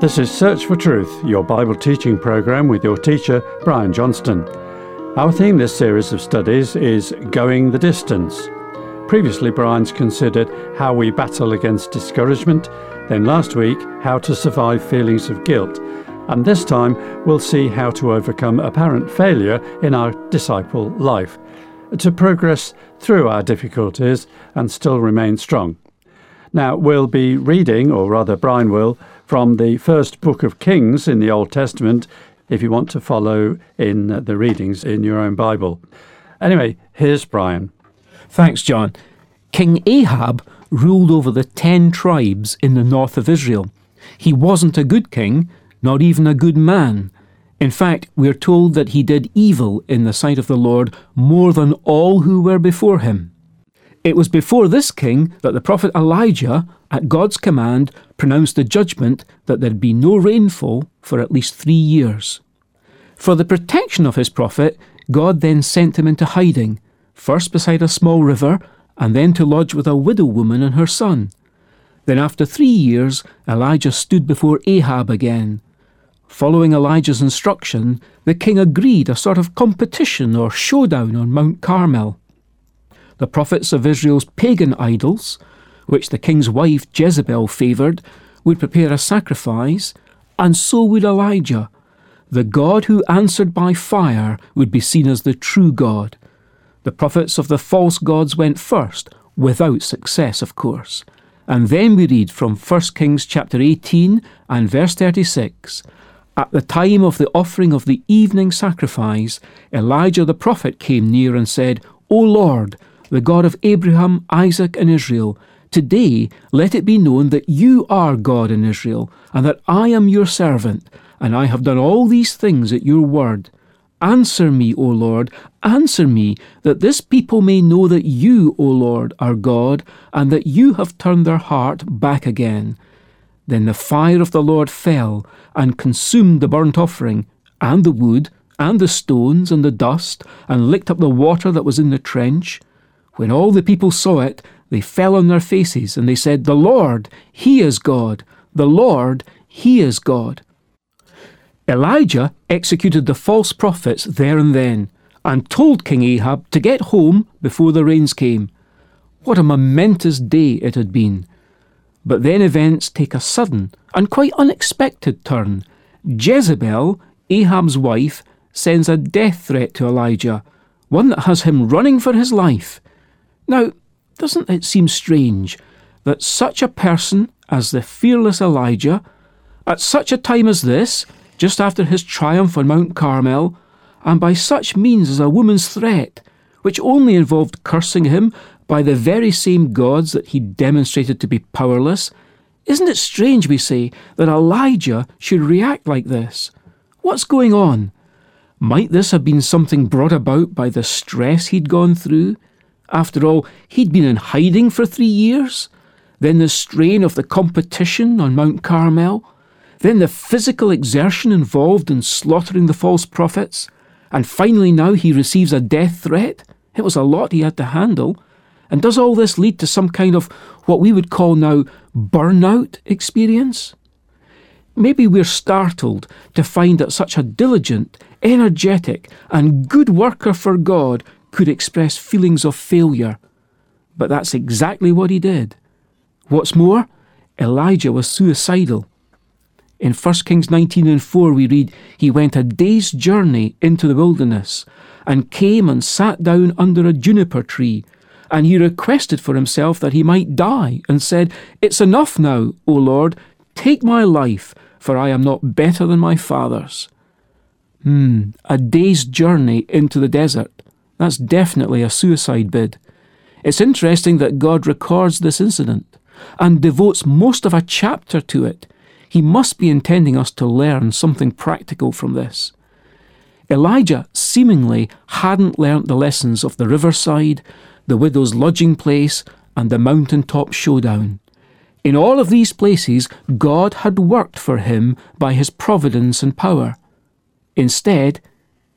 This is Search for Truth, your Bible teaching program with your teacher, Brian Johnston. Our theme this series of studies is Going the Distance. Previously, Brian's considered how we battle against discouragement, then last week, how to survive feelings of guilt, and this time we'll see how to overcome apparent failure in our disciple life, to progress through our difficulties and still remain strong. Now, we'll be reading, or rather, Brian will, from the first book of Kings in the Old Testament if you want to follow in the readings in your own Bible. Anyway, here's Brian. Thanks, John. King Ahab ruled over the ten tribes in the north of Israel. He wasn't a good king, not even a good man. In fact, we're told that he did evil in the sight of the Lord more than all who were before him. It was before this king that the prophet Elijah, at God's command, pronounced the judgment that there'd be no rainfall for at least three years. For the protection of his prophet, God then sent him into hiding, first beside a small river, and then to lodge with a widow woman and her son. Then, after three years, Elijah stood before Ahab again. Following Elijah's instruction, the king agreed a sort of competition or showdown on Mount Carmel the prophets of Israel's pagan idols, which the king's wife Jezebel favoured, would prepare a sacrifice, and so would Elijah. The God who answered by fire would be seen as the true God. The prophets of the false gods went first, without success, of course. And then we read from 1 Kings chapter 18 and verse 36. At the time of the offering of the evening sacrifice, Elijah the prophet came near and said, O Lord, the God of Abraham, Isaac, and Israel, today let it be known that you are God in Israel, and that I am your servant, and I have done all these things at your word. Answer me, O Lord, answer me, that this people may know that you, O Lord, are God, and that you have turned their heart back again. Then the fire of the Lord fell and consumed the burnt offering, and the wood, and the stones, and the dust, and licked up the water that was in the trench. When all the people saw it, they fell on their faces, and they said, The Lord, He is God. The Lord, He is God. Elijah executed the false prophets there and then, and told King Ahab to get home before the rains came. What a momentous day it had been. But then events take a sudden and quite unexpected turn. Jezebel, Ahab's wife, sends a death threat to Elijah, one that has him running for his life. Now, doesn't it seem strange that such a person as the fearless Elijah, at such a time as this, just after his triumph on Mount Carmel, and by such means as a woman's threat, which only involved cursing him by the very same gods that he demonstrated to be powerless, isn't it strange, we say, that Elijah should react like this? What's going on? Might this have been something brought about by the stress he'd gone through? After all, he'd been in hiding for three years. Then the strain of the competition on Mount Carmel. Then the physical exertion involved in slaughtering the false prophets. And finally, now he receives a death threat. It was a lot he had to handle. And does all this lead to some kind of what we would call now burnout experience? Maybe we're startled to find that such a diligent, energetic, and good worker for God could express feelings of failure. But that's exactly what he did. What's more, Elijah was suicidal. In 1 Kings 19 and 4, we read, He went a day's journey into the wilderness, and came and sat down under a juniper tree, and he requested for himself that he might die, and said, It's enough now, O Lord, take my life, for I am not better than my fathers. Hmm, a day's journey into the desert. That's definitely a suicide bid. It's interesting that God records this incident and devotes most of a chapter to it. He must be intending us to learn something practical from this. Elijah seemingly hadn't learnt the lessons of the riverside, the widow's lodging place, and the mountain top showdown. In all of these places, God had worked for him by his providence and power. Instead,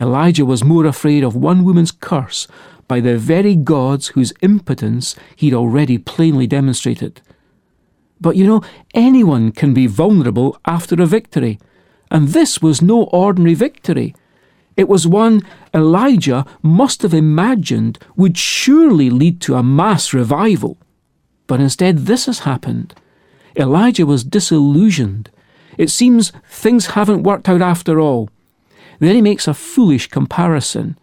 Elijah was more afraid of one woman's curse by the very gods whose impotence he'd already plainly demonstrated. But you know, anyone can be vulnerable after a victory. And this was no ordinary victory. It was one Elijah must have imagined would surely lead to a mass revival. But instead, this has happened. Elijah was disillusioned. It seems things haven't worked out after all. Then he makes a foolish comparison.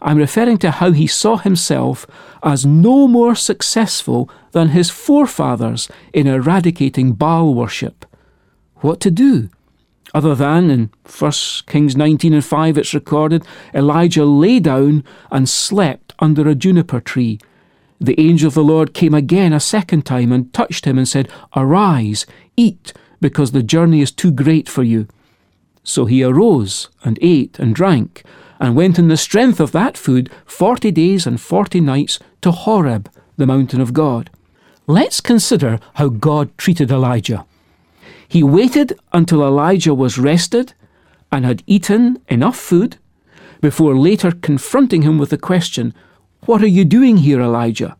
I'm referring to how he saw himself as no more successful than his forefathers in eradicating Baal worship. What to do? Other than in 1 Kings 19 and 5 it's recorded, Elijah lay down and slept under a juniper tree. The angel of the Lord came again a second time and touched him and said, Arise, eat, because the journey is too great for you. So he arose and ate and drank, and went in the strength of that food forty days and forty nights to Horeb, the mountain of God. Let's consider how God treated Elijah. He waited until Elijah was rested and had eaten enough food before later confronting him with the question, What are you doing here, Elijah?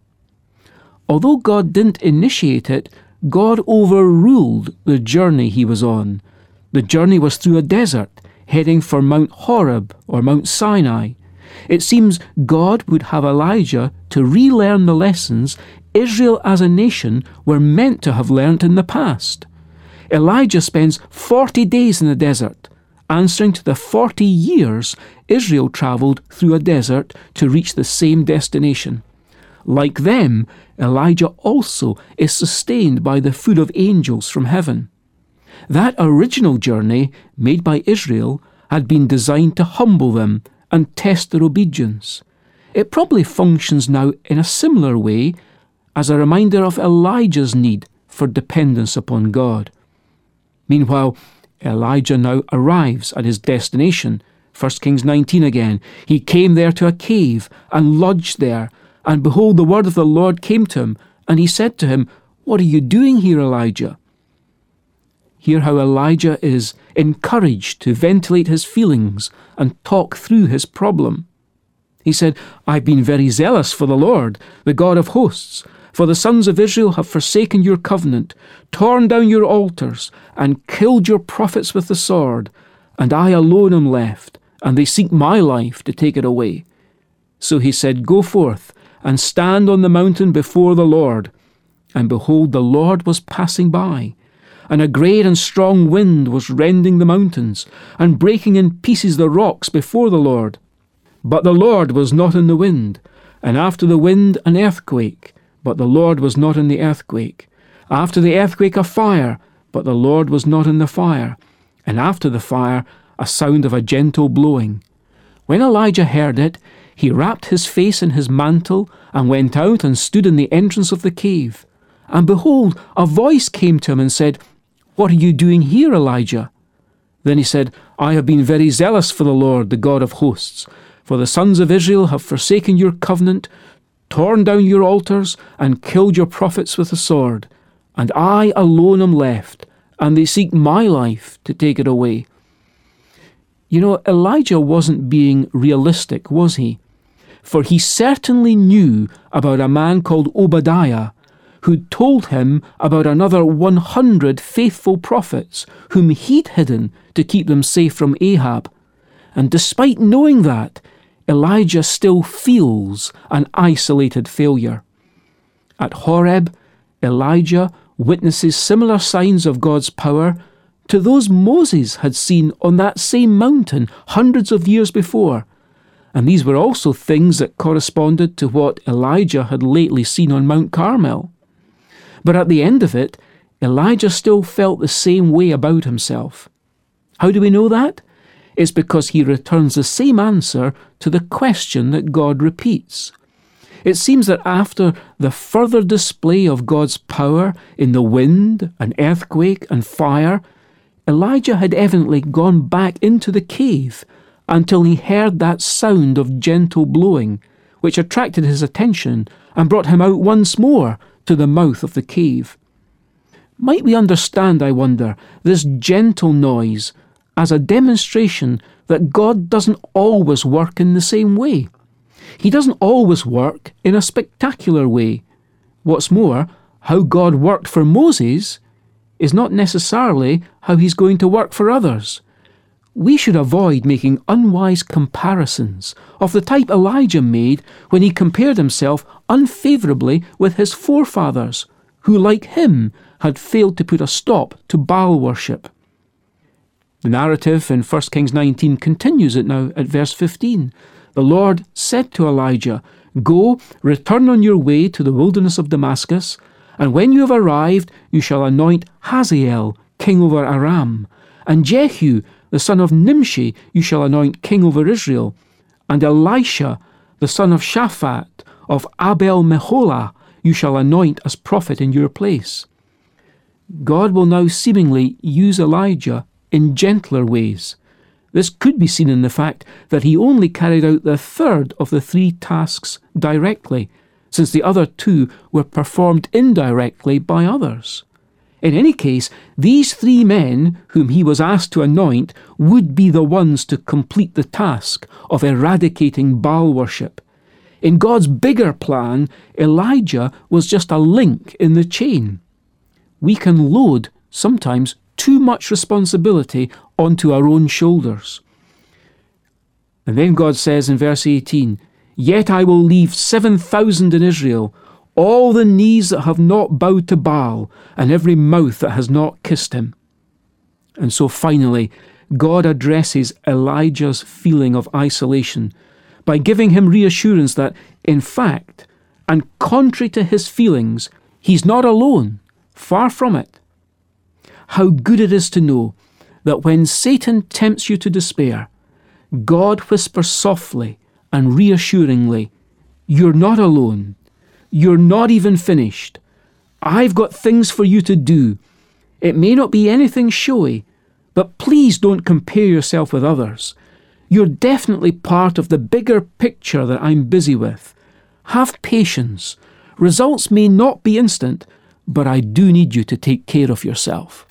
Although God didn't initiate it, God overruled the journey he was on. The journey was through a desert, heading for Mount Horeb or Mount Sinai. It seems God would have Elijah to relearn the lessons Israel as a nation were meant to have learnt in the past. Elijah spends 40 days in the desert, answering to the 40 years Israel travelled through a desert to reach the same destination. Like them, Elijah also is sustained by the food of angels from heaven. That original journey made by Israel had been designed to humble them and test their obedience. It probably functions now in a similar way as a reminder of Elijah's need for dependence upon God. Meanwhile, Elijah now arrives at his destination. 1 Kings 19 again. He came there to a cave and lodged there and behold, the word of the Lord came to him, and he said to him, What are you doing here, Elijah? Hear how Elijah is encouraged to ventilate his feelings and talk through his problem. He said, I've been very zealous for the Lord, the God of hosts. For the sons of Israel have forsaken your covenant, torn down your altars, and killed your prophets with the sword. And I alone am left, and they seek my life to take it away. So he said, Go forth and stand on the mountain before the Lord. And behold, the Lord was passing by, and a great and strong wind was rending the mountains, and breaking in pieces the rocks before the Lord. But the Lord was not in the wind, and after the wind an earthquake, but the Lord was not in the earthquake. After the earthquake a fire, but the Lord was not in the fire. And after the fire a sound of a gentle blowing. When Elijah heard it, he wrapped his face in his mantle and went out and stood in the entrance of the cave. And behold, a voice came to him and said, What are you doing here, Elijah? Then he said, I have been very zealous for the Lord, the God of hosts. For the sons of Israel have forsaken your covenant, torn down your altars, and killed your prophets with the sword. And I alone am left, and they seek my life to take it away. You know, Elijah wasn't being realistic, was he? For he certainly knew about a man called Obadiah, who told him about another 100 faithful prophets whom he'd hidden to keep them safe from Ahab. And despite knowing that, Elijah still feels an isolated failure. At Horeb, Elijah witnesses similar signs of God's power to those Moses had seen on that same mountain hundreds of years before. And these were also things that corresponded to what Elijah had lately seen on Mount Carmel. But at the end of it, Elijah still felt the same way about himself. How do we know that? It's because he returns the same answer to the question that God repeats. It seems that after the further display of God's power in the wind, and earthquake, and fire, Elijah had evidently gone back into the cave until he heard that sound of gentle blowing, which attracted his attention and brought him out once more to the mouth of the cave. Might we understand, I wonder, this gentle noise as a demonstration that God doesn't always work in the same way? He doesn't always work in a spectacular way. What's more, how God worked for Moses is not necessarily how he's going to work for others. We should avoid making unwise comparisons of the type Elijah made when he compared himself unfavourably with his forefathers, who, like him, had failed to put a stop to Baal worship. The narrative in 1 Kings 19 continues it now at verse 15. The Lord said to Elijah, Go, return on your way to the wilderness of Damascus, and when you have arrived, you shall anoint Hazael king over Aram, and Jehu the son of Nimshi you shall anoint king over Israel, and Elisha the son of Shaphat of Abel Meholah you shall anoint as prophet in your place. God will now seemingly use Elijah in gentler ways. This could be seen in the fact that he only carried out the third of the three tasks directly, since the other two were performed indirectly by others. In any case, these three men whom he was asked to anoint would be the ones to complete the task of eradicating Baal worship. In God's bigger plan, Elijah was just a link in the chain. We can load sometimes too much responsibility onto our own shoulders. And then God says in verse 18, Yet I will leave 7,000 in Israel, all the knees that have not bowed to Baal, and every mouth that has not kissed him. And so finally, God addresses Elijah's feeling of isolation by giving him reassurance that, in fact, and contrary to his feelings, he's not alone, far from it how good it is to know that when Satan tempts you to despair, God whispers softly and reassuringly, You're not alone. You're not even finished. I've got things for you to do. It may not be anything showy, but please don't compare yourself with others. You're definitely part of the bigger picture that I'm busy with. Have patience. Results may not be instant, but I do need you to take care of yourself.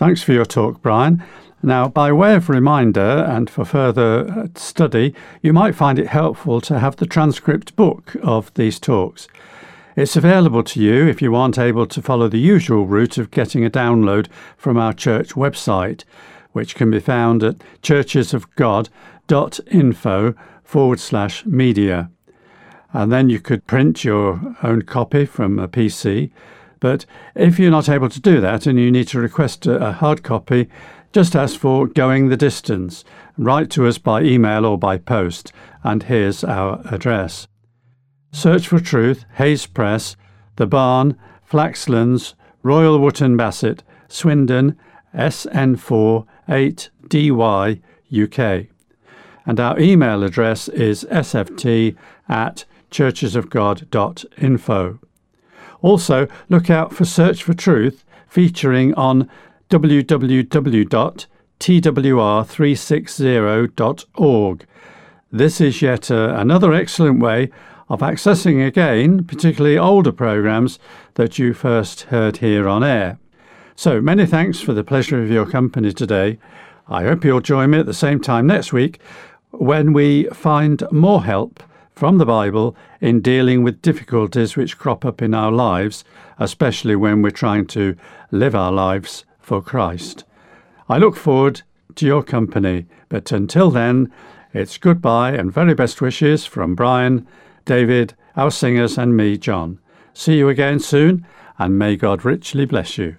Thanks for your talk, Brian. Now, by way of reminder and for further uh, study, you might find it helpful to have the transcript book of these talks. It's available to you if you aren't able to follow the usual route of getting a download from our church website, which can be found at churchesofgod.info forward slash media. And then you could print your own copy from a PC but if you're not able to do that and you need to request a, hard copy, just ask for Going the Distance. Write to us by email or by post, and here's our address. Search for Truth, Hayes Press, The Barn, Flaxlands, Royal Wootton Bassett, Swindon, SN4 8DY, UK. And our email address is sft at churchesofgod.info. Also, look out for Search for Truth featuring on www.twr360.org. This is yet uh, another excellent way of accessing again, particularly older programs that you first heard here on air. So many thanks for the pleasure of your company today. I hope you'll join me at the same time next week when we find more help from the Bible in dealing with difficulties which crop up in our lives, especially when we're trying to live our lives for Christ. I look forward to your company, but until then, it's goodbye and very best wishes from Brian, David, our singers, and me, John. See you again soon, and may God richly bless you.